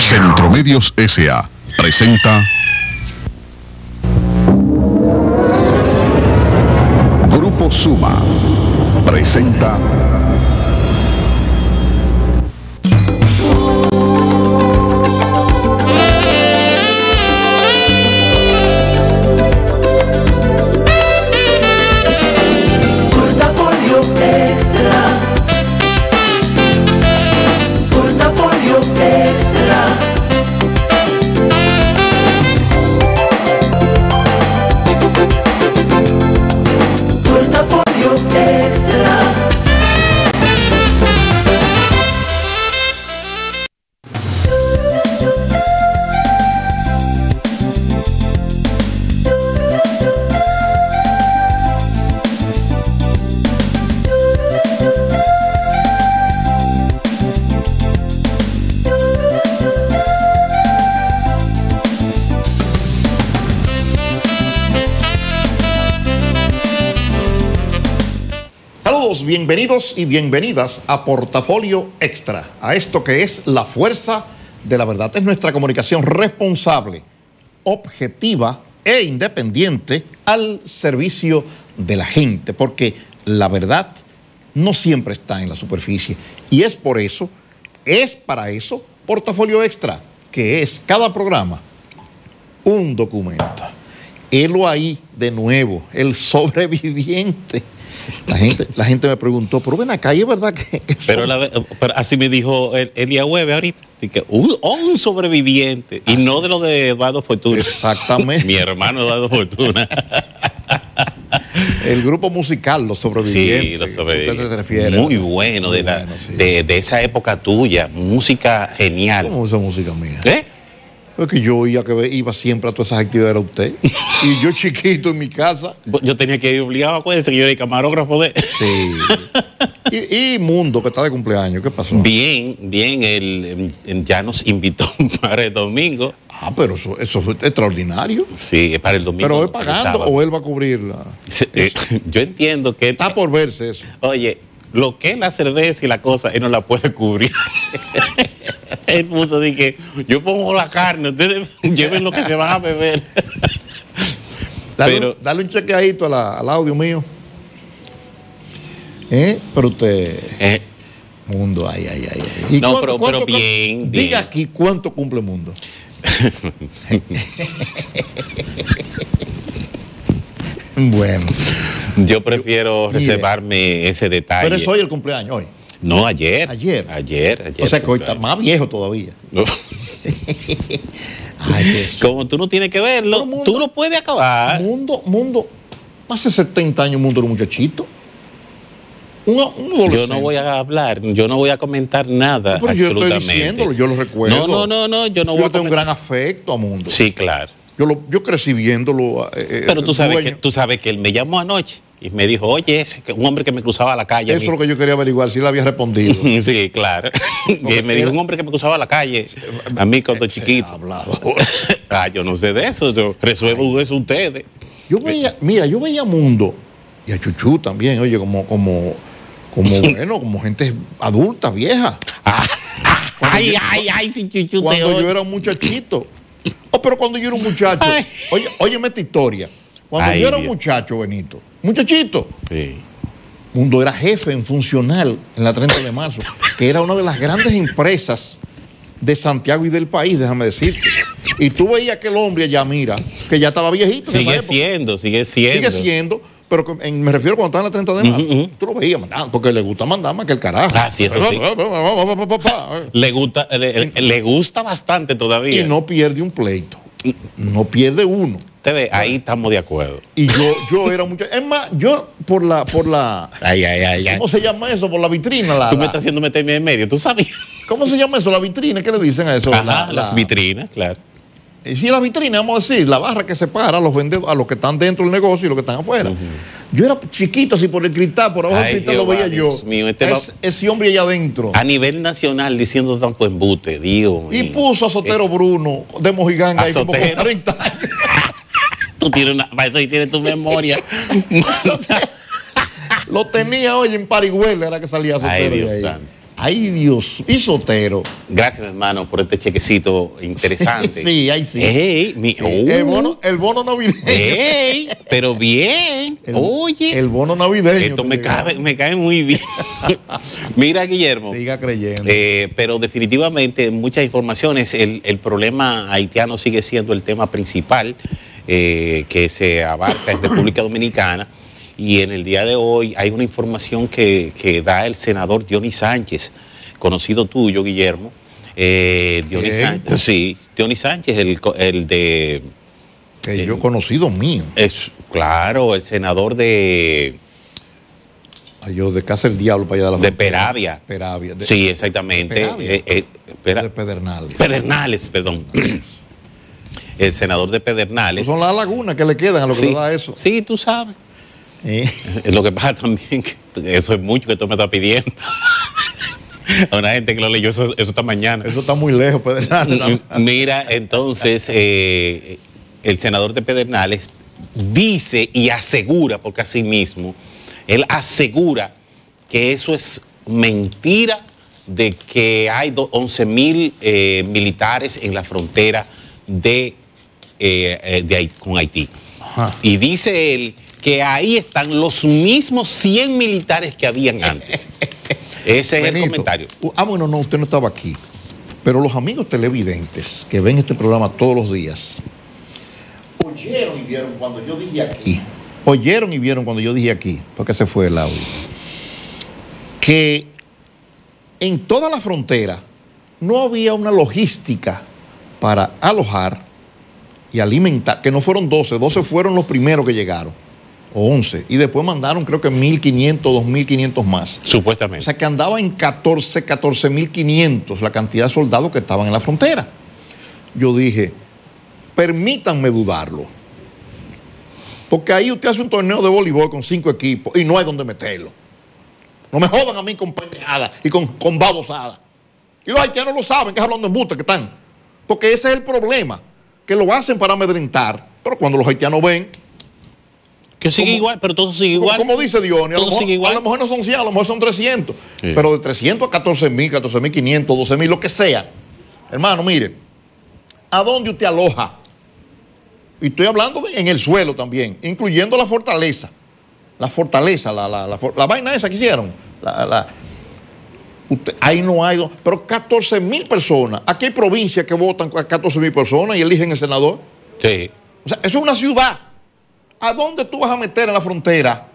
Centromedios S.A. presenta Grupo Suma presenta bienvenidos y bienvenidas a Portafolio Extra, a esto que es la fuerza de la verdad. Es nuestra comunicación responsable, objetiva e independiente al servicio de la gente, porque la verdad no siempre está en la superficie. Y es por eso, es para eso, Portafolio Extra, que es cada programa un documento. Helo ahí de nuevo, el sobreviviente. La gente, la gente me preguntó, pero ven acá, ¿y es verdad que, que Pero, la- pero así me dijo el- Elia Hueve ahorita. que un, un sobreviviente. Y no de lo de Eduardo Fortuna. Exactamente. Mi hermano Eduardo Fortuna. el grupo musical, los sobrevivientes? sí, lo que sobreviviente. usted se refiere? Muy bueno, de, la- bueno, sí. de, de esa época tuya. Música genial. ¿Cómo esa música mía? ¿Eh? Es que yo oía que iba siempre a todas esas actividades era usted. y yo chiquito en mi casa. Yo tenía que ir obligado, acuérdense que yo era el camarógrafo de. Sí. y, y Mundo, que está de cumpleaños, ¿qué pasó? Bien, bien, él ya nos invitó para el domingo. Ah, pero eso, eso fue extraordinario. Sí, es para el domingo. Pero es el pagando o él va a cubrirla. Sí, eh, Yo entiendo que Está por verse eso. Oye, lo que es la cerveza y la cosa, él no la puede cubrir. él puso, dije, yo pongo la carne, ustedes lleven lo que se van a beber. Dale, Pero- un, dale un chequeadito a la- al audio mío. ¿Eh? Pero usted, Eh, Mundo, ay, ay, ay. ay. ¿Y No, cuánto- pero- cuánto- pero bien, Diga bien. aquí cuánto cumple Mundo. bueno, yo prefiero reservarme ese detalle. pero es hoy el cumpleaños, hoy. No, ayer. Ayer. Ayer, ayer. O sea que hoy está más viejo todavía. No. Ay, Como tú no tienes que verlo, mundo- tú no puedes acabar. Mundo, Mundo, hace 70 años Mundo era un muchachito. Yo no voy a hablar, yo no voy a comentar nada. Pero yo estoy absolutamente. diciéndolo, yo lo recuerdo. No, no, no, no, yo no voy Yo a tengo un gran afecto a Mundo. Sí, claro. Yo, lo, yo crecí viéndolo. eh, Pero tú eh, sabes, que, tú sabes que él me llamó anoche y me dijo, oye, un hombre que me cruzaba la calle. Eso es mí". lo que yo quería averiguar, si él había respondido. Sí, claro. y me dijo un hombre que me cruzaba la calle a mí cuando chiquito. hablado. ah, yo no sé de eso, yo resuelvo eso ustedes. Yo veía, mira, yo veía Mundo y a Chuchú también, oye, como, como, como bueno, como gente adulta, vieja. Ah, ay, yo- ay, ay, si chuchu te Cuando yo era un muchachito. Oh, pero cuando yo era un muchacho. Ay. Oye, óyeme esta historia. Cuando Ay, yo era un muchacho, Benito, muchachito, Sí. Mundo era jefe en funcional en la 30 de marzo, que era una de las grandes empresas de Santiago y del país, déjame decirte. Y tú veías aquel hombre allá, mira, que ya estaba viejito. Sigue siendo, sigue siendo. Sigue siendo, pero en- me refiero cuando estaba en la 30 de marzo. Tú lo veías mandando, porque le gusta mandar más que el carajo. Ah, sí, eso sí. Le gusta, le gusta bastante todavía. Y no pierde un pleito. No pierde uno. Te ve, ahí estamos de acuerdo. Y yo, yo era muchacho. Es más, yo por la, por la. Ay, ay, ay, ay. ¿Cómo se llama eso? Por la vitrina. La, Tú me la- estás haciendo meterme en medio, ¿tú sabías? ¿Cómo se llama eso? La vitrina, ¿qué le dicen a eso? Ajá, La- las la- vitrinas, claro. Eh, Sí, la vitrina, vamos a decir, la barra que separa a los vendedores, a los que están dentro del negocio y los que están afuera. Yo era chiquito así por el cristal, por abajo del cristal lo veía yo. Mío, este Es- ese hombre allá adentro. A nivel nacional diciendo tanto embute, Dios Y mío. puso a Sotero Bruno de Mojiganga ahí como con Sotero. 40 años. Tú tienes una, para eso ahí tienes tu memoria. Lo tenía hoy en Parihuela, era que salía Sotero Ay, Dios ahí. santo. Ay, Dios, y Sotero. Gracias, mi hermano, por este chequecito interesante. Sí, ahí sí. Ey, mi- Sí, oh. el, bono, el bono navideño. Ey, pero bien. El- Oye, El bono navideño. esto me cae, me cae muy bien. Mira, Guillermo. Siga creyendo. Eh, pero definitivamente muchas informaciones, el, el problema haitiano sigue siendo el tema principal eh, que se abarca en República Dominicana y en el día de hoy hay una información que, que da el senador Dionis Sánchez, conocido tuyo, Guillermo. Eh, Dionis. Sánchez, sí, Dionis Sánchez, el, el de, que yo conocido mío. es, claro, el senador de, yo de casa el diablo para allá de la de. Peravia. Peravia. de- Sí, exactamente. Peravia. Eh, eh, Pera- de Pedernales. Pedernales, perdón. El senador de Pedernales. Son las lagunas que le quedan a lo que sí, le da eso. sí, tú sabes. Eh, Es Lo que pasa también, que eso es mucho que tú me estás pidiendo. A una gente que lo leyó eso, eso esta mañana. Eso está muy lejos, Pedernales. Mira, entonces, eh, el senador de Pedernales dice y asegura, porque así mismo, él asegura que eso es mentira de que hay do- 11 mil eh, militares en la frontera de, eh, eh, de con Haití. Ajá. Y dice él que ahí están los mismos 100 militares que habían antes. Ese es el comentario. Ah, bueno, no, usted no estaba aquí. Pero los amigos televidentes que ven este programa todos los días, oyeron y vieron cuando yo dije aquí, oyeron y vieron cuando yo dije aquí, porque se fue el audio, que en toda la frontera no había una logística para alojar y alimentar, que no fueron 12, 12 fueron los primeros que llegaron, o 11, y después mandaron creo que 1.500, 2.500 más. O Supuestamente. sea que andaba en 14, 14.500 la cantidad de soldados que estaban en la frontera. Yo dije, permítanme dudarlo. Porque ahí usted hace un torneo de voleibol con cinco equipos y no hay donde meterlo. No me jodan a mí con pendejadas y con, con babosadas. Y los haitianos lo saben, que es hablando en busta que están. Porque ese es el problema, que lo hacen para amedrentar. Pero cuando los haitianos ven, Que sigue igual, pero todo sigue igual. como dice Dionis, a a lo mejor no son 100, a lo mejor son 300. Sí. Pero de 300 a 14 mil, 14 mil 500, 12 mil, lo que sea. Hermano, mire, ¿a dónde usted aloja? Y estoy hablando de- en el suelo también, incluyendo la fortaleza. La fortaleza, la, la, la, la vaina esa que hicieron. La, la- usted- ahí no hay. Pero 14 mil personas. Aquí hay provincias que votan a 14 mil personas y eligen el senador. Sí. O sea, eso es una ciudad. ¿A dónde tú vas a meter en la frontera?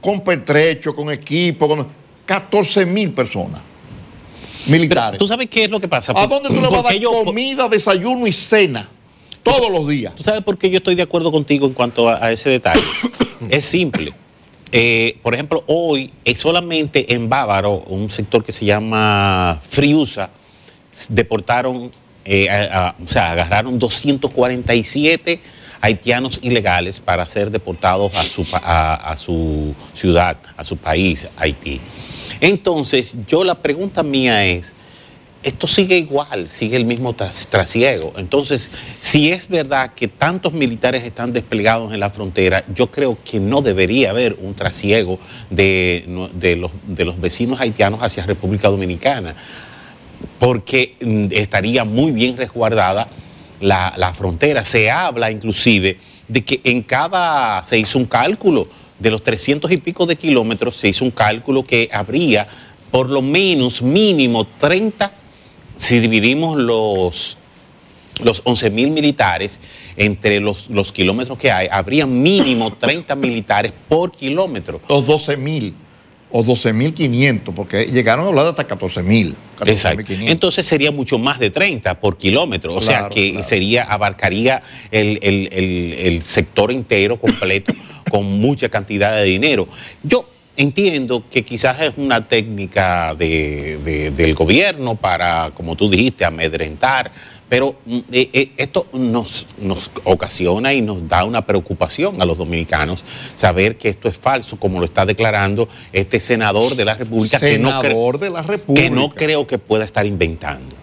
Con pertrecho, con equipo, con 14 mil personas militares. ¿Tú sabes qué es lo que pasa? ¿A dónde tú le vas a dar yo- comida, desayuno y cena? Todos los días. ¿Tú sabes por qué yo estoy de acuerdo contigo en cuanto a, a ese detalle? es simple. Eh, por ejemplo, hoy eh, solamente en Bávaro, un sector que se llama Friusa, deportaron, eh, o sea, agarraron 247 haitianos ilegales para ser deportados a su, a su ciudad, a su país, Haití. Entonces, yo la pregunta mía es, esto sigue igual, sigue el mismo tras- trasiego. Entonces, si es verdad que tantos militares están desplegados en la frontera, yo creo que no debería haber un trasiego de, de los, de los vecinos haitianos hacia República Dominicana, porque mm, estaría muy bien resguardada la, la frontera. Se habla inclusive de que en cada, se hizo un cálculo de los 300 y pico de kilómetros, se hizo un cálculo que habría por lo menos mínimo 30, si dividimos los, los 11 mil militares entre los, los kilómetros que hay, habría mínimo 30 militares por kilómetro. Los 12 mil o 12 mil 500, porque llegaron a hablar hasta 14 mil. Exacto. Entonces sería mucho más de 30 por kilómetro. O sea que claro. sería, abarcaría el, el- el- el sector entero completo con mucha cantidad de dinero. Yo entiendo que quizás es una técnica de- de- del gobierno para, como tú dijiste, amedrentar, pero mm, eh, eh, esto nos, nos ocasiona y nos da una preocupación a los dominicanos saber que esto es falso, como lo está declarando este senador de la República, que no, Senador de la República. que no creo que pueda estar inventando.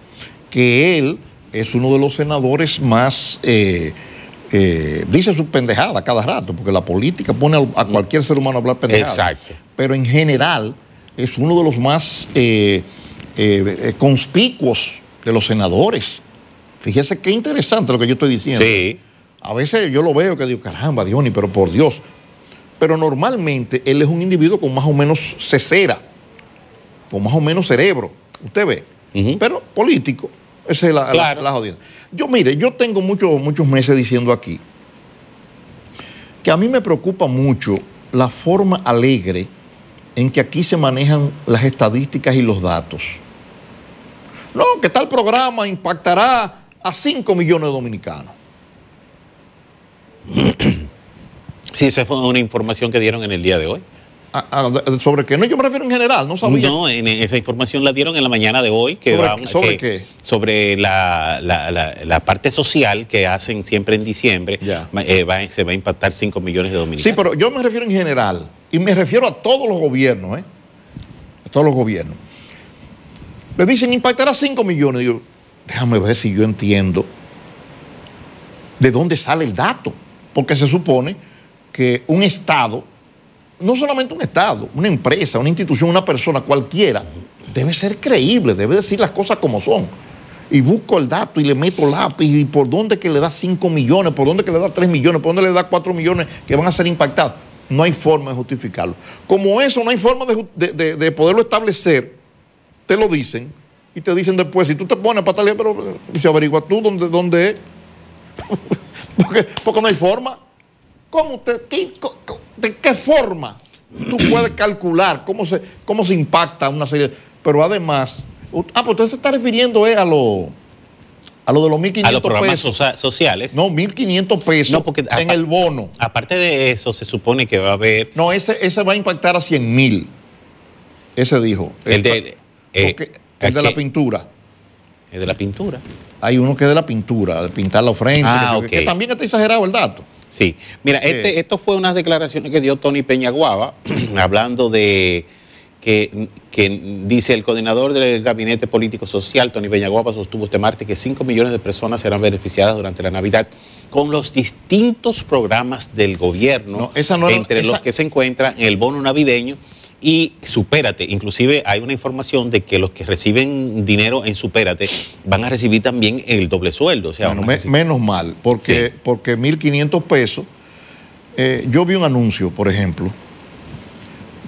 que él es uno de los senadores más, eh, eh, dice su pendejada cada rato, porque la política pone a, cualquier ser humano a hablar pendejada. Exacto. Pero en general, es uno de los más eh, eh, conspicuos de los senadores. Fíjese qué interesante lo que yo estoy diciendo. Sí. A veces yo lo veo que digo, caramba, Diony, pero por Dios. Pero normalmente él es un individuo con más o menos cesera, con más o menos cerebro. Usted ve. Pero político. Esa es la, la- Claro. la jodida. Yo, mire, yo tengo muchos muchos meses diciendo aquí que a mí me preocupa mucho la forma alegre en que aquí se manejan las estadísticas y los datos. No, que tal programa impactará a 5 millones de dominicanos. Sí, esa fue una información que dieron en el día de hoy. Ah, ah, ¿Sobre qué? No, yo me refiero en general, no sabía. No, en esa información la dieron en la mañana de hoy. Que ¿Sobre- vamos- sobre que- qué? Sobre la, la- la- la parte social que hacen siempre en diciembre. Ya. Eh, va- se va a impactar 5 millones de dominicanos. Sí, pero yo me refiero en general. Y me refiero a todos los gobiernos, ¿eh? A todos los gobiernos. Le dicen impactará 5 millones. Digo, déjame ver si yo entiendo de dónde sale el dato. Porque se supone que un Estado, no solamente un Estado, una empresa, una institución, una persona, cualquiera, debe ser creíble, debe decir las cosas como son. Y busco el dato y le meto lápiz y por dónde que le da 5 millones, por dónde que le da 3 millones, por dónde le da 4 millones que van a ser impactados. No hay forma de justificarlo. Como eso no hay forma de, poderlo establecer, te lo dicen y te dicen después, si tú te pones para tal, pero y se averigua tú dónde, dónde es. porque no hay forma. ¿Cómo qué- co- ¿De qué forma tú puedes calcular cómo se, cómo se impacta una serie? de- Pero además, ah, pues usted se está refiriendo eh, a lo, a lo de los 1.500 a los programas pesos. socia- sociales. No, 1.500 pesos No, porque en el bono. Aparte de eso, se supone que va a haber No, ese, ese va a impactar a 100 mil. Ese dijo. el de, eh, Porque el de la que- pintura. el de la pintura. Hay uno que es de la pintura, de pintar la frente, Ah, que, que ok. también está exagerado el dato. Sí, mira, este, esto fue unas declaraciones que dio Tony Peñaguaba, hablando de que, que dice el coordinador del Gabinete Político Social, Tony Peñaguaba, sostuvo este martes que 5 millones de personas serán beneficiadas durante la Navidad con los distintos programas del gobierno, No, esa no era- entre esa- los que se encuentran el bono navideño y Supérate. Inclusive hay una información de que los que reciben dinero en Supérate van a recibir también el doble sueldo. O sea, Bueno, me- menos mal, porque, Sí. porque 1.500 pesos. eh, yo vi un anuncio, por ejemplo,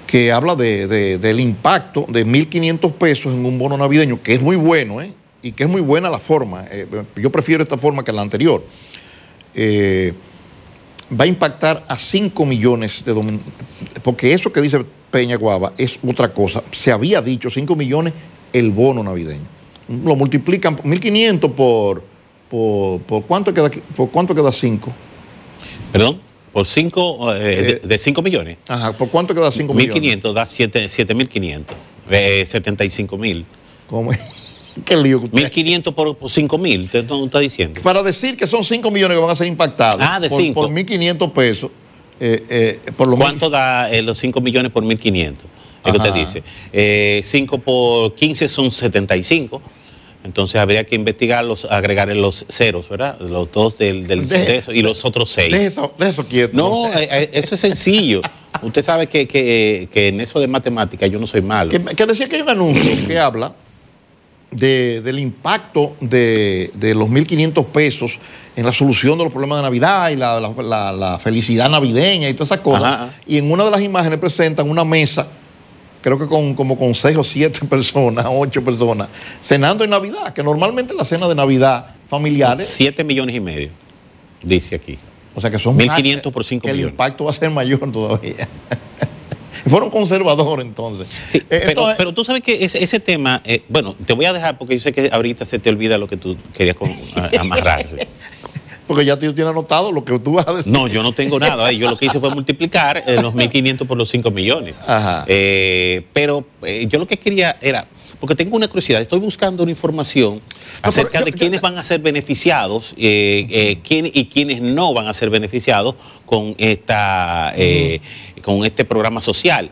que habla de- de- del impacto de 1.500 pesos en un bono navideño, que es muy bueno, ¿eh? y que es muy buena la forma. eh, yo prefiero esta forma que la anterior. Eh, va a impactar a 5 millones de dominicanos. Porque eso que dice Peña Guava es otra cosa. Se había dicho 5 millones el bono navideño. Lo multiplican 1.500 por, por, por cuánto queda por cuánto queda 5. Perdón, por 5 de 5 millones. Ajá, por cuánto queda 5 millones. 1.500 da 7.500, eh, 75.000. ¿Cómo es? Qué lío que usted- 1.500 por, por 5.000, usted no está diciendo. Para decir que son 5 millones que van a ser impactados Ah, de por, cinco. por 1.500 pesos, eh, eh, por lo ¿Cuánto da eh, los 5 millones por 1.500? Es que usted dice. 5 por 15 son 75. Entonces habría que investigarlos, agregar los ceros, ¿verdad? Los dos del, de eso y los otros 6. Deje eso, deje eso quieto. No, eso es sencillo. Usted sabe que, que- que en eso de matemática yo no soy malo. Que, que decía que hay un anuncio que habla de- del impacto de, de los 1.500 pesos en la solución de los problemas de Navidad y la, la- la- la felicidad navideña y todas esas cosas. Ajá. Y en una de las imágenes presentan una mesa, creo que con como con seis o siete personas, ocho personas, cenando en Navidad, que normalmente la cena de Navidad familiares, 7 millones y medio, dice aquí. o sea que son 1.500 más- por cinco que el millones. impacto va a ser mayor todavía. Fueron conservadores entonces. Sí, Eh, pero, pero tú sabes que ese, ese tema, eh, bueno, te voy a dejar porque yo sé que ahorita se te olvida lo que tú querías con- a- amarrarse. Porque ya tú tienes anotado lo que tú vas a decir. No, yo no tengo nada. ahí. Yo lo que hice fue multiplicar eh, los 1.500 por los 5 millones. Ajá. Eh, pero eh, yo lo que quería era, porque tengo una curiosidad, estoy buscando una información acerca pero de yo- quiénes van a ser beneficiados quién- y quiénes no van a ser beneficiados con, esta, con este programa social.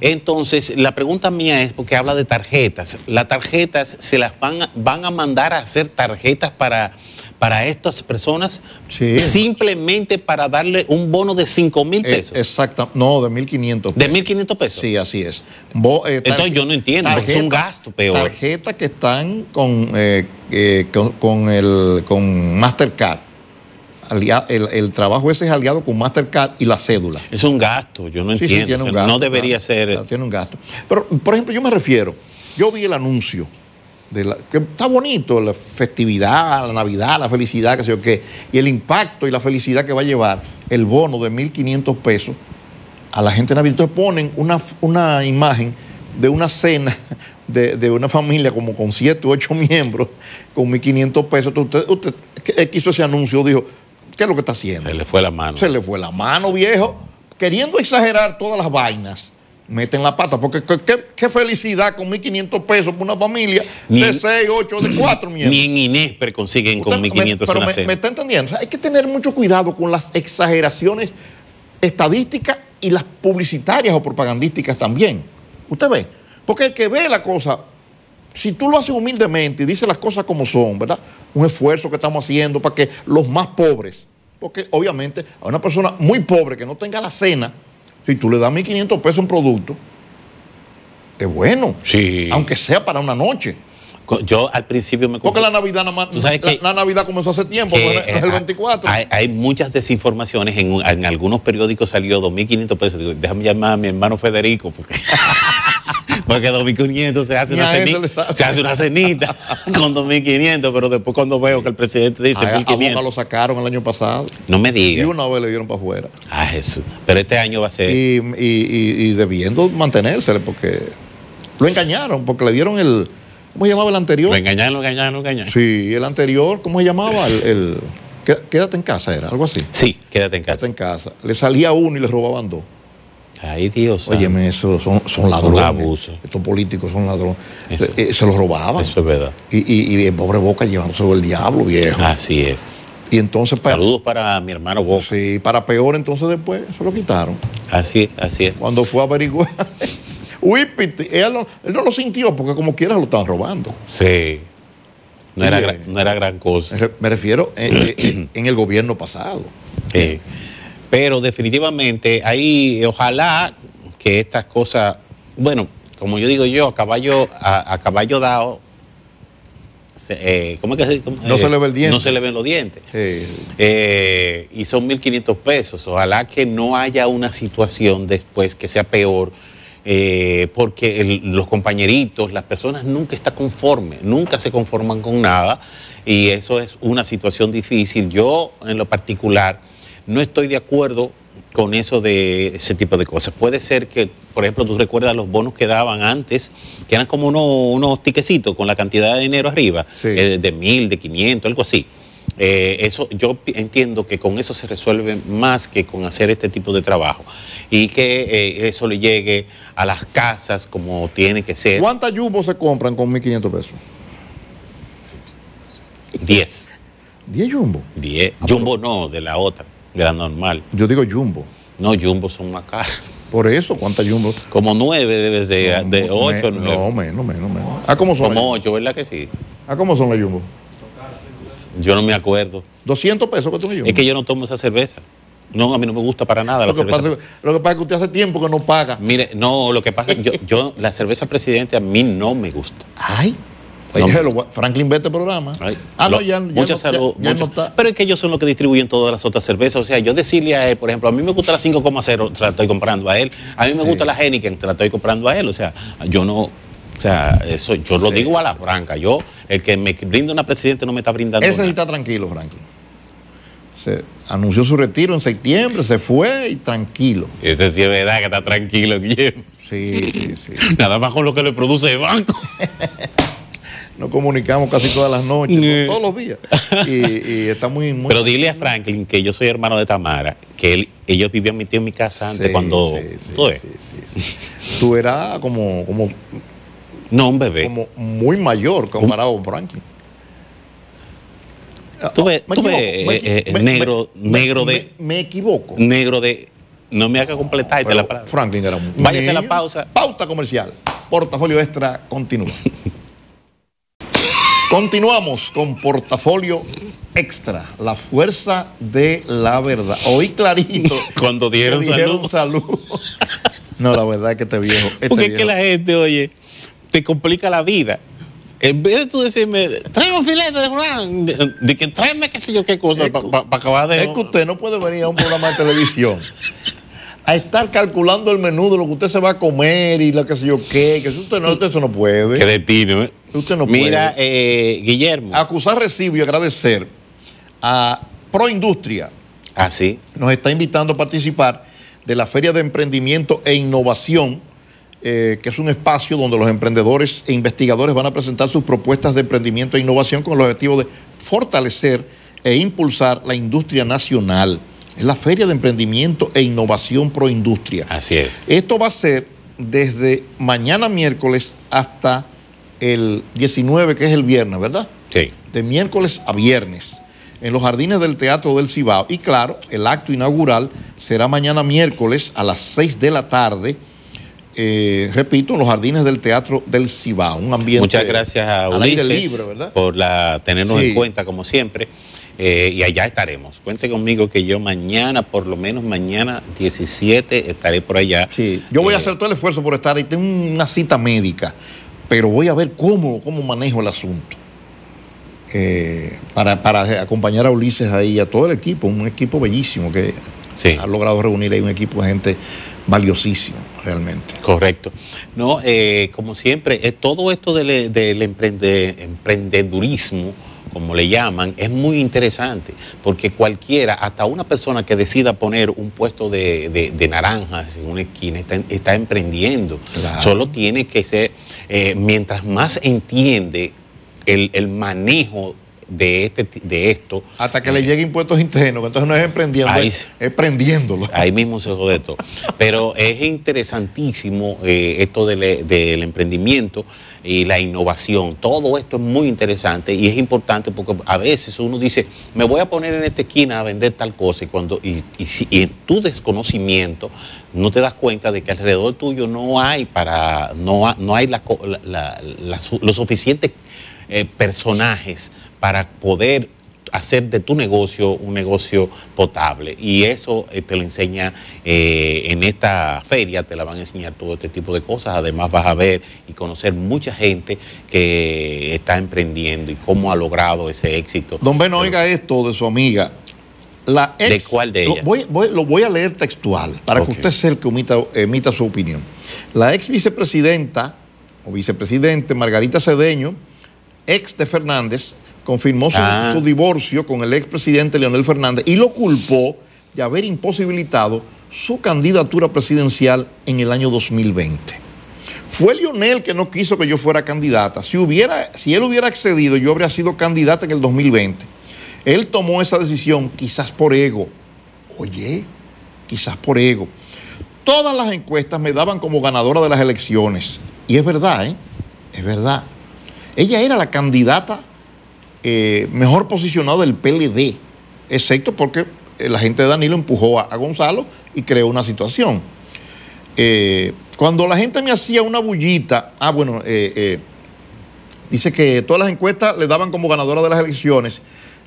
Entonces, la pregunta mía es, porque habla de tarjetas, las tarjetas se las van a, van a mandar a hacer tarjetas para para estas personas Sí. simplemente para darle un bono de 5 mil Eh, pesos. exacta, no, de 1.500 de 1.500 pesos. Sí, así es. Bo- eh, Entonces yo no entiendo, porque es un gasto peor. Tarjetas que están con, eh, eh, con, con el, con Mastercard. El, el trabajo ese es aliado con Mastercard y la cédula. Es un gasto, yo no Sí, sí, entiendo. tiene o un sea, gasto, no debería claro, ser. claro, tiene un gasto. Pero, por ejemplo, yo me refiero, yo vi el anuncio, de la, que está bonito, la festividad, la Navidad, la felicidad, que sé yo qué, y el impacto y la felicidad que va a llevar el bono de 1.500 pesos a la gente de Navidad. Entonces ponen una, una imagen de una cena de, de una familia como con 7 u 8 miembros, con 1.500 pesos. Entonces, usted, usted hizo ese anuncio, dijo, ¿qué es lo que está haciendo? Se le fue la mano. Se le fue la mano, viejo, queriendo exagerar todas las vainas. Meten la pata, porque qué, qué- qué felicidad con 1.500 pesos por una familia Ni de en- 6, 8, de 4 miembros. Ni en Inespre consiguen con Usted me- 1.500 pero una me, cena. me está entendiendo. O sea, hay que tener mucho cuidado con las exageraciones estadísticas y las publicitarias o propagandísticas también. Usted ve, porque el que ve la cosa, si tú lo haces humildemente y dices las cosas como son, ¿verdad? Un esfuerzo que estamos haciendo para que los más pobres, porque obviamente a una persona muy pobre que no tenga la cena, si tú le das 1.500 pesos en producto, es bueno. Sí. Aunque sea para una noche. Yo al principio me Porque la Navidad nada la, que- la Navidad comenzó hace tiempo, que, no es el eh, 24. Hay, hay muchas desinformaciones. En, en algunos periódicos salió 2.500 pesos. Digo, déjame llamar a mi hermano Federico. Porque, porque 2.500 se hace una a cenita. Se hace una cenita con 2.500. Pero después cuando veo que el presidente dice a Boca 1.500. lo sacaron el año pasado No me y diga. una vez le dieron para afuera. Ah, Jesús. Pero este año va a ser. Y, y- y- y debiendo mantenérsele porque lo engañaron, porque le dieron el. ¿Cómo se llamaba el anterior? Lo engañaron, lo engañaron, lo engañaron. Sí, el anterior, ¿cómo se llamaba? El, el- qué- quédate en casa, era algo así. Sí, quédate en Quédate casa. en casa. Le salía uno y le robaban dos. Ay, Dios. Óyeme, eso son, son ladrones. abuso. Estos políticos son ladrones. Eso. Eh, se los robaban. Eso es verdad. Y, y, y el pobre Boca llevándose el diablo, viejo. Así es. Y entonces, para, Saludos para mi hermano Boca. sí, para peor, entonces después se lo quitaron. Así, así es. Cuando fue a averiguar. Whippet, él no, él no lo sintió porque como quiera lo estaban robando. Sí. No era, Oye. gran, no era gran cosa. Me re- Me refiero en, en- en el gobierno pasado. Sí. Pero definitivamente ahí, ojalá que estas cosas, bueno, como yo digo yo, a caballo, a, a caballo dado, eh, ¿cómo es que se cómo- No se le ve el diente. No se le ven los dientes. Eh, Eh, y son 1.500 pesos. Ojalá que no haya una situación después que sea peor, eh, porque el- los compañeritos, las personas nunca están conformes, nunca se conforman con nada, y eso es una situación difícil. Yo, en lo particular, no estoy de acuerdo con eso de ese tipo de cosas. Puede ser que, por ejemplo, tú recuerdas los bonos que daban antes, que eran como unos, unos tiquecitos con la cantidad de dinero arriba, Sí. eh, de mil, de 500, algo así. Eh, eso yo entiendo que con eso se resuelve más que con hacer este tipo de trabajo y que eh, eso le llegue a las casas como tiene que ser ¿Cuántas jumbo se compran con 1.500 pesos? 10 10 jumbo. 10 jumbo no de la otra de la normal Yo digo jumbo. no jumbo son más caros Por eso, ¿cuántas jumbo? como 9 debes de, de 8 Me- No, menos, menos, menos. ¿Ah, cómo son? como 8 ¿verdad que sí? ¿Ah, cómo son las jumbo? yo no me acuerdo 200 pesos que tú me es que yo no tomo esa cerveza no a mí no me gusta para nada la lo, que cerveza pasa, lo que pasa es que usted hace tiempo que no paga. Mire, no, lo que pasa es que yo, yo, la cerveza presidente a mí no me gusta. Ay. Franklin ve este programa. Ay, ah, no, ya, ya mucha no, salud, ya- ya mucha- no está. Pero es que ellos son los que distribuyen todas las otras cervezas. O sea, yo decirle a él, por ejemplo, a mí me gusta la 5,0, te la estoy comprando a él. A mí me gusta la Heineken, te la estoy comprando a él. O sea, yo no. O sea, eso yo lo digo a la franca. Yo, el que me brinda una presidente no me está brindando. Ese sí está tranquilo, Franklin. Se anunció su retiro en septiembre, se fue y tranquilo. Ese sí es verdad que está tranquilo, Guillermo. Sí, sí, sí. Nada más con lo que le produce el banco. Nos comunicamos casi todas las noches, Eh. todos los días. Y, y está muy, muy. Pero dile a Franklin que yo soy hermano de Tamara, que él, ellos vivían metidos en mi casa antes Sí, cuando. sí, sí, ¿tú sí, sí, sí. Tú eras como, como, No, un bebé. como muy mayor comparado con Franklin. Tú ves, Me tú ves, equivoco, me eh, eh, equi- me- negro, me- negro de. Me, equivoco. Negro de. No me haga completarte Pero la palabra. Franklin era un Váyase a la pausa. Pauta comercial. Portafolio Extra continúa. Continuamos con Portafolio extra, la fuerza de la verdad. Oí clarito. Cuando dieron que salud. salud. no, la verdad es que este viejo. este Porque es que la gente, oye, te complica la vida. En vez de tú decirme, tráeme un filete de fulano", de, de que tráeme qué sé yo qué cosa para acabar de... Es que usted no puede venir a un programa de televisión a estar calculando el menú de lo que usted se va a comer y lo que sé yo qué, que eso usted no, usted eso no puede. Cretino, ¿eh? Usted no Mira, puede. eh, Guillermo. Acusar recibo y agradecer a Proindustria, Así. nos está invitando a participar de la Feria de Emprendimiento e Innovación, eh, que es un espacio donde los emprendedores e investigadores van a presentar sus propuestas de emprendimiento e innovación con el objetivo de fortalecer e impulsar la industria nacional. Es la Feria de Emprendimiento e Innovación Proindustria. Así es. Esto va a ser desde mañana miércoles hasta el 19, que es el viernes, ¿verdad? Sí. de miércoles a viernes en los jardines del Teatro del Cibao. Y claro, el acto inaugural será mañana miércoles a las 6 de la tarde. eh, repito, en los jardines del Teatro del Cibao. Un ambiente Muchas gracias a Ulises libre, ¿verdad? por la, tenernos Sí. en cuenta como siempre. eh, y allá estaremos. Cuente conmigo que yo mañana, por lo menos mañana 17, estaré por allá. Sí, yo voy a Eh, hacer todo el esfuerzo por estar ahí. Tengo una cita médica, pero voy a ver cómo, cómo manejo el asunto. Eh, para, para acompañar a Ulises ahí y a todo el equipo, un equipo bellísimo que Sí. ha logrado reunir ahí un equipo de gente valiosísimo, realmente. Correcto. No, eh, como siempre, eh, todo esto del, del emprende- emprendedurismo, como le llaman, es muy interesante, porque cualquiera, hasta una persona que decida poner un puesto de, de- de naranjas en una esquina, está, está emprendiendo. Claro. Solo tiene que ser, eh, mientras más entiende el, el manejo de, este, de esto, Hasta que le llegue impuestos internos, entonces no es emprendiendo, Ahí es, es prendiéndolo. Ahí mismo se jode todo. Pero es interesantísimo eh, esto del, del emprendimiento y la innovación. Todo esto es muy interesante y es importante porque a veces uno dice, me voy a poner en esta esquina a vender tal cosa y cuando y, y si- y en tu desconocimiento no te das cuenta de que alrededor tuyo no hay para no, no hay la la- la- los suficientes eh, personajes para poder hacer de tu negocio un negocio potable. Y eso eh, te lo enseña eh, en esta feria, te la van a enseñar todo este tipo de cosas. Además vas a ver y conocer mucha gente que está emprendiendo y cómo ha logrado ese éxito. Don Ben, oiga esto de su amiga. La ex- ¿De cuál de Lo ellas? voy, voy- lo voy a leer textual para que usted sea el que omita- emita su opinión. La ex vicepresidenta o vicepresidente Margarita Cedeño, ex de Fernández, confirmó su, Ah. su divorcio con el expresidente Leonel Fernández y lo culpó de haber imposibilitado su candidatura presidencial en el año 2020. Fue Lionel que no quiso que yo fuera candidata. Si, hubiera, si él hubiera accedido, yo habría sido candidata en el 2020. Él tomó esa decisión quizás por ego. Oye, quizás por ego. Todas las encuestas me daban como ganadora de las elecciones. Y es verdad, ¿eh? Es verdad. Ella era la candidata eh, mejor posicionada del PLD, excepto porque eh, la gente de Danilo empujó a, Gonzalo y creó una situación. Eh, cuando la gente me hacía una bullita, ah, bueno, dice que todas las encuestas le daban como ganadora de las elecciones,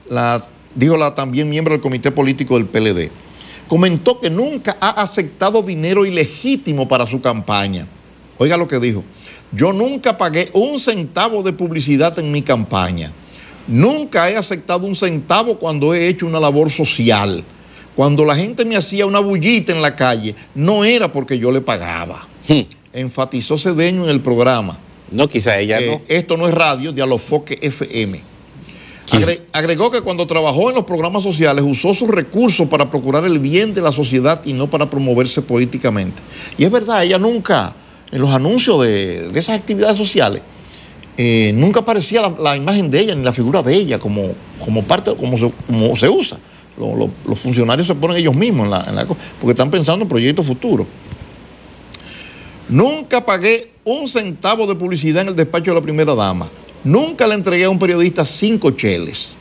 la, dijo la también miembro del comité político del PLD. Comentó que nunca ha aceptado dinero ilegítimo para su campaña. Oiga lo que dijo. Yo nunca pagué un centavo de publicidad en mi campaña. Nunca he aceptado un centavo cuando he hecho una labor social. Cuando la gente me hacía una bullita en la calle, no era porque yo le pagaba. Hmm. Enfatizó Cedeño en el programa. No, quizá ella Eh, no. Esto no es radio, Dialofoque FM. Agre- agregó que cuando trabajó en los programas sociales usó sus recursos para procurar el bien de la sociedad y no para promoverse políticamente. Y es verdad, ella nunca, en los anuncios de, de esas actividades sociales, eh, nunca aparecía la, imagen de ella ni la figura de ella como, como parte, como se, como se usa. Lo- lo- los funcionarios se ponen ellos mismos en la, en la porque están pensando en proyectos futuros. Nunca pagué un centavo de publicidad en el despacho de la primera dama. Nunca le entregué a un periodista cinco cheles.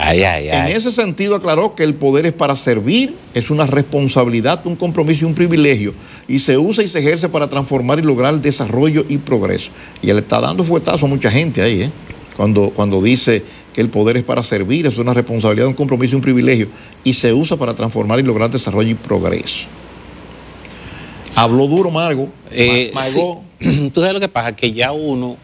Ay, ay, En ese sentido aclaró que el poder es para servir, es una responsabilidad, un compromiso y un privilegio, y se usa y se ejerce para transformar y lograr el desarrollo y progreso. Y él está dando fuetazo a mucha gente ahí, ¿eh? cuando, cuando dice que el poder es para servir, es una responsabilidad, un compromiso y un privilegio, y se usa para transformar y lograr desarrollo y progreso. Habló duro, Margo. Eh, Ma- sí. Tú sabes lo que pasa, que ya uno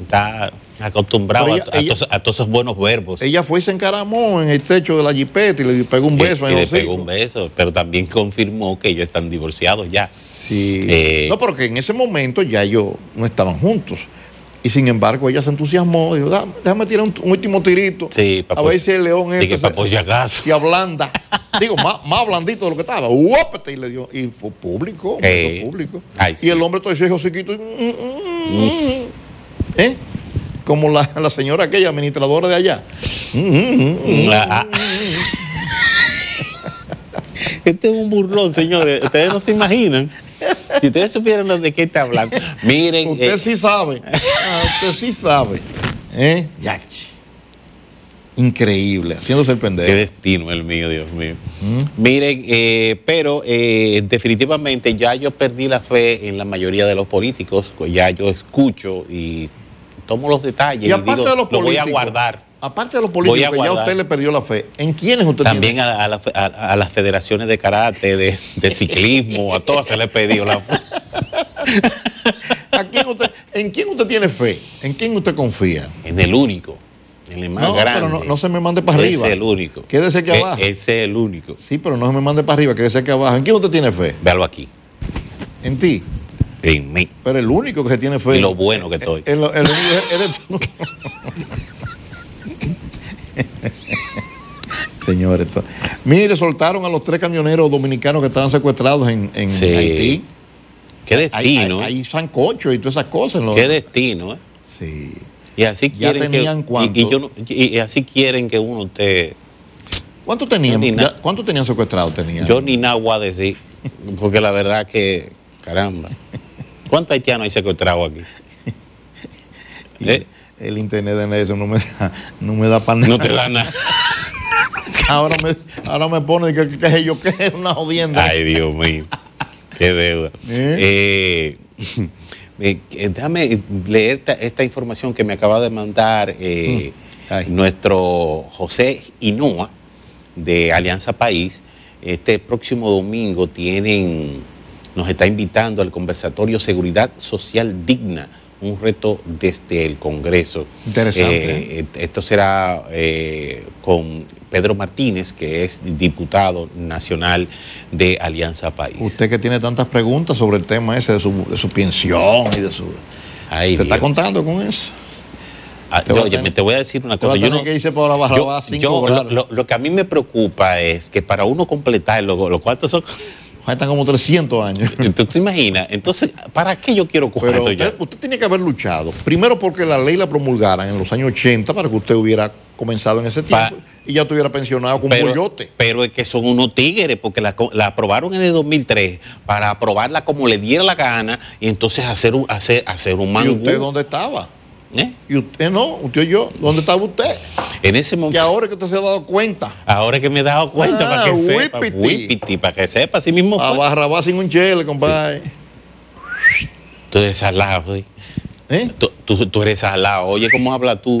está acostumbrado a, ella- a ella- todos, a todos esos buenos verbos. Ella fue y se encaramó en el techo de la jipeta y le pegó un Y- beso y, en le el pegó un beso, pero también confirmó que ellos están divorciados ya. Sí. Eh, no, porque en ese momento ya ellos no estaban juntos. Y sin embargo, ella se entusiasmó. Dijo, "Dame- déjame tirar un, un último tirito. Sí, pa' a ver si el león este por si se ablanda. Digo, más, más blandito de lo que estaba. ¡Uópete! Y le dio. Y fue público. Eh, público. ay, y sí. el hombre todo ese hociquito. y, mm, mm, mm, ¿Eh? Como la, la señora aquella administradora de allá. Ah, ah. Este es un burlón, señores. Ustedes no se imaginan. Si ustedes supieran de qué está hablando. Miren, Usted eh, sí sabe. Ah, usted sí sabe. ¿Eh? Yachi. Increíble, haciéndose el qué pendejo. destino el mío, Dios mío. Miren, eh, pero eh, definitivamente ya yo perdí la fe en la mayoría de los políticos. pues Ya yo escucho y tomo los detalles Y y, digo, de los lo voy a guardar. Aparte de los políticos que ya usted le perdió la fe, ¿en quiénes usted También tiene? a, a la- a- a las federaciones de karate, de, de ciclismo, a todas se he pedido la fe. ¿A quién usted, ¿En quién usted tiene fe? ¿En quién usted confía? En el único, en el más No, grande. pero no, no se me mande para arriba. Ese es el único. Quédese aquí E- abajo. Ese es el único. Sí, pero no se me mande para arriba, quédese aquí abajo. ¿En quién usted tiene fe? Véalo aquí, En ti. En mí. Pero el único que se tiene fe. Y lo bueno que estoy. El, el único eres tú. Señores, mire, soltaron a los tres camioneros dominicanos que estaban secuestrados en, en Sí. Haití. Qué Hay, destino, hay- ¿eh? hay sancocho y todas esas cosas. los- Qué destino, ¿eh? Sí. Y así Ya quieren tenían que y, y yo no- y- y así quieren que uno esté. ¿Cuánto tenían? Ni ya- ¿Cuánto tenían secuestrados? Tenían? Yo ni nada voy a decir, porque la verdad que caramba. ¿Cuántos haitianos hay secuestrados aquí? ¿Eh? El internet de eso no me da, no me da para nada. No te da nada. Ahora me, ahora me pone que, que, que yo que es una jodienda. Ay, Dios mío. Qué deuda. Eh, eh, eh, déjame leer esta, esta información que me acaba de mandar eh, Mm. Nuestro José Inoa de Alianza País. Este próximo domingo tienen, nos está invitando al conversatorio Seguridad Social Digna, un reto desde el Congreso. Interesante. Eh, esto será eh, con Pedro Martínez, que es diputado nacional de Alianza País. Usted que tiene tantas preguntas sobre el tema ese de su, de su pensión y de su... Ay, ¿Te está contando con eso? Ah, te oye, tener- te voy a decir una cosa. Yo no- que irse por yo- yo, cobrar. lo, lo- lo que a mí me preocupa es que para uno completar lo, lo cuántos son. Faltan como 300 años. ¿Tú te imaginas? Entonces, ¿para qué yo quiero coger Pero esto ya? usted, usted tiene que haber luchado. Primero porque la ley la promulgaran en los años 80 para que usted hubiera comenzado en ese Pa- tiempo y ya estuviera pensionado con Pero, coyote. pero es que son unos tigres, porque la, aprobaron en el 2003 para aprobarla como le diera la gana y entonces hacer un, hacer, hacer un ¿Y usted dónde estaba? ¿Eh? Y usted no, usted y yo. ¿Dónde estaba usted? En ese Que momento. ahora que usted se ha dado cuenta. Ahora que me he dado cuenta, Ah, para que sepa, whippity. para que sepa, así mismo A. Barrabás sin un chele, compadre. Tú eres salado, ¿sí? ¿Eh? tú, tú- tú eres salado. Oye, ¿cómo hablas tú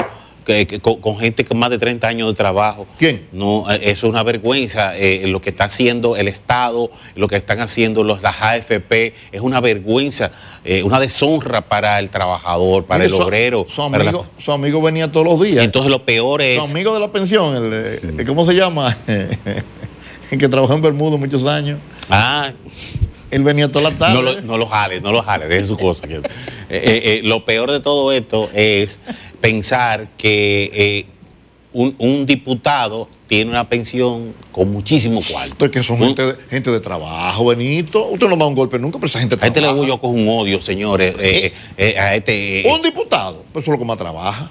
con, con gente con más de 30 años de trabajo? ¿Quién? No, eh, eso es una vergüenza. eh, lo que está haciendo el Estado, lo que están haciendo los, las AFP, es una vergüenza, eh, una deshonra para el trabajador, para Mire, el su- obrero. Su la- amigo, su amigo venía todos los días. Entonces lo peor su es... amigo de la pensión, el, eh, ¿cómo se llama? que trabajó en Bermuda muchos años. Ah, Él venía toda la tarde. No lo, no lo jale, no lo jale, de su cosa. eh, eh, eh, lo peor de todo esto es pensar que un, un diputado tiene una pensión con muchísimo cuarto. Entonces, que son Un- gente de, gente de trabajo, Benito. Usted no da un golpe nunca, pero esa gente a este le voy yo con un odio, señores. eh, eh, a este. eh, Un diputado, pues eso es lo que más trabaja.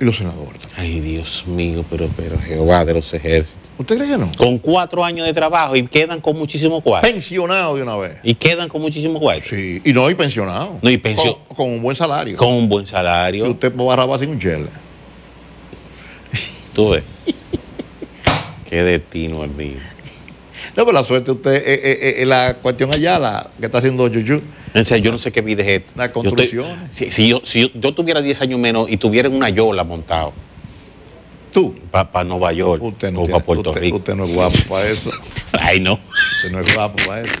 Y los senadores. ay, Dios mío, pero, pero Jehová de los ejércitos. ¿Usted cree que no? Con cuatro años de trabajo y quedan con muchísimo cuarto. Pensionado de una vez. Y quedan con muchísimo cuarto. Sí, y no, y pensionado. No, y pensión- Con, con un buen salario. Con un buen Y salario. usted va a Barrabás sin un chele. Tú ves. Qué destino el mío. No, pero la suerte usted, eh, eh, eh, la cuestión allá, la que está haciendo Yuyu. Serio, yo no sé qué vida es esta. Yo estoy- construcciones. si, si yo, si yo- yo tuviera 10 años menos y tuviera una yola montado Tú. para Nueva York Usted no, o para Puerto usted- Rico. usted no es guapo para eso. Ay, no. Usted no es guapo para eso.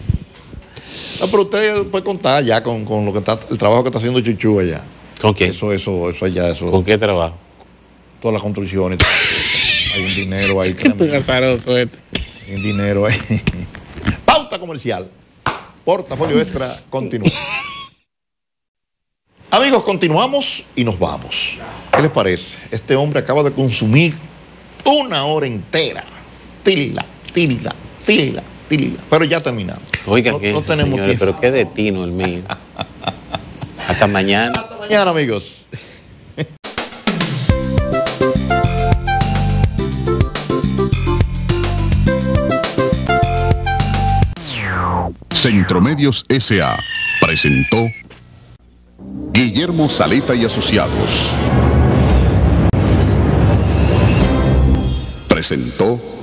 No, pero usted puede contar ya con, con lo que está, el trabajo que está haciendo Chuchu allá. ¿Con quién? Eso, eso, eso allá, eso, ¿Con qué trabajo? todas las construcciones. Hay un dinero ahí. tremendo. este. Un dinero ahí. Pauta comercial. Portafolio extra continúa. Amigos, continuamos y nos vamos. ¿Qué les parece? Este hombre acaba de consumir una hora entera. Tila, tila, tila, tila. Pero ya terminamos. Oigan, no, ¿qué no tenemos señores? tiempo. Pero qué destino el mío. Hasta mañana. Hasta mañana, amigos. Centromedios S.A. presentó Guillermo Saleta y Asociados. Presentó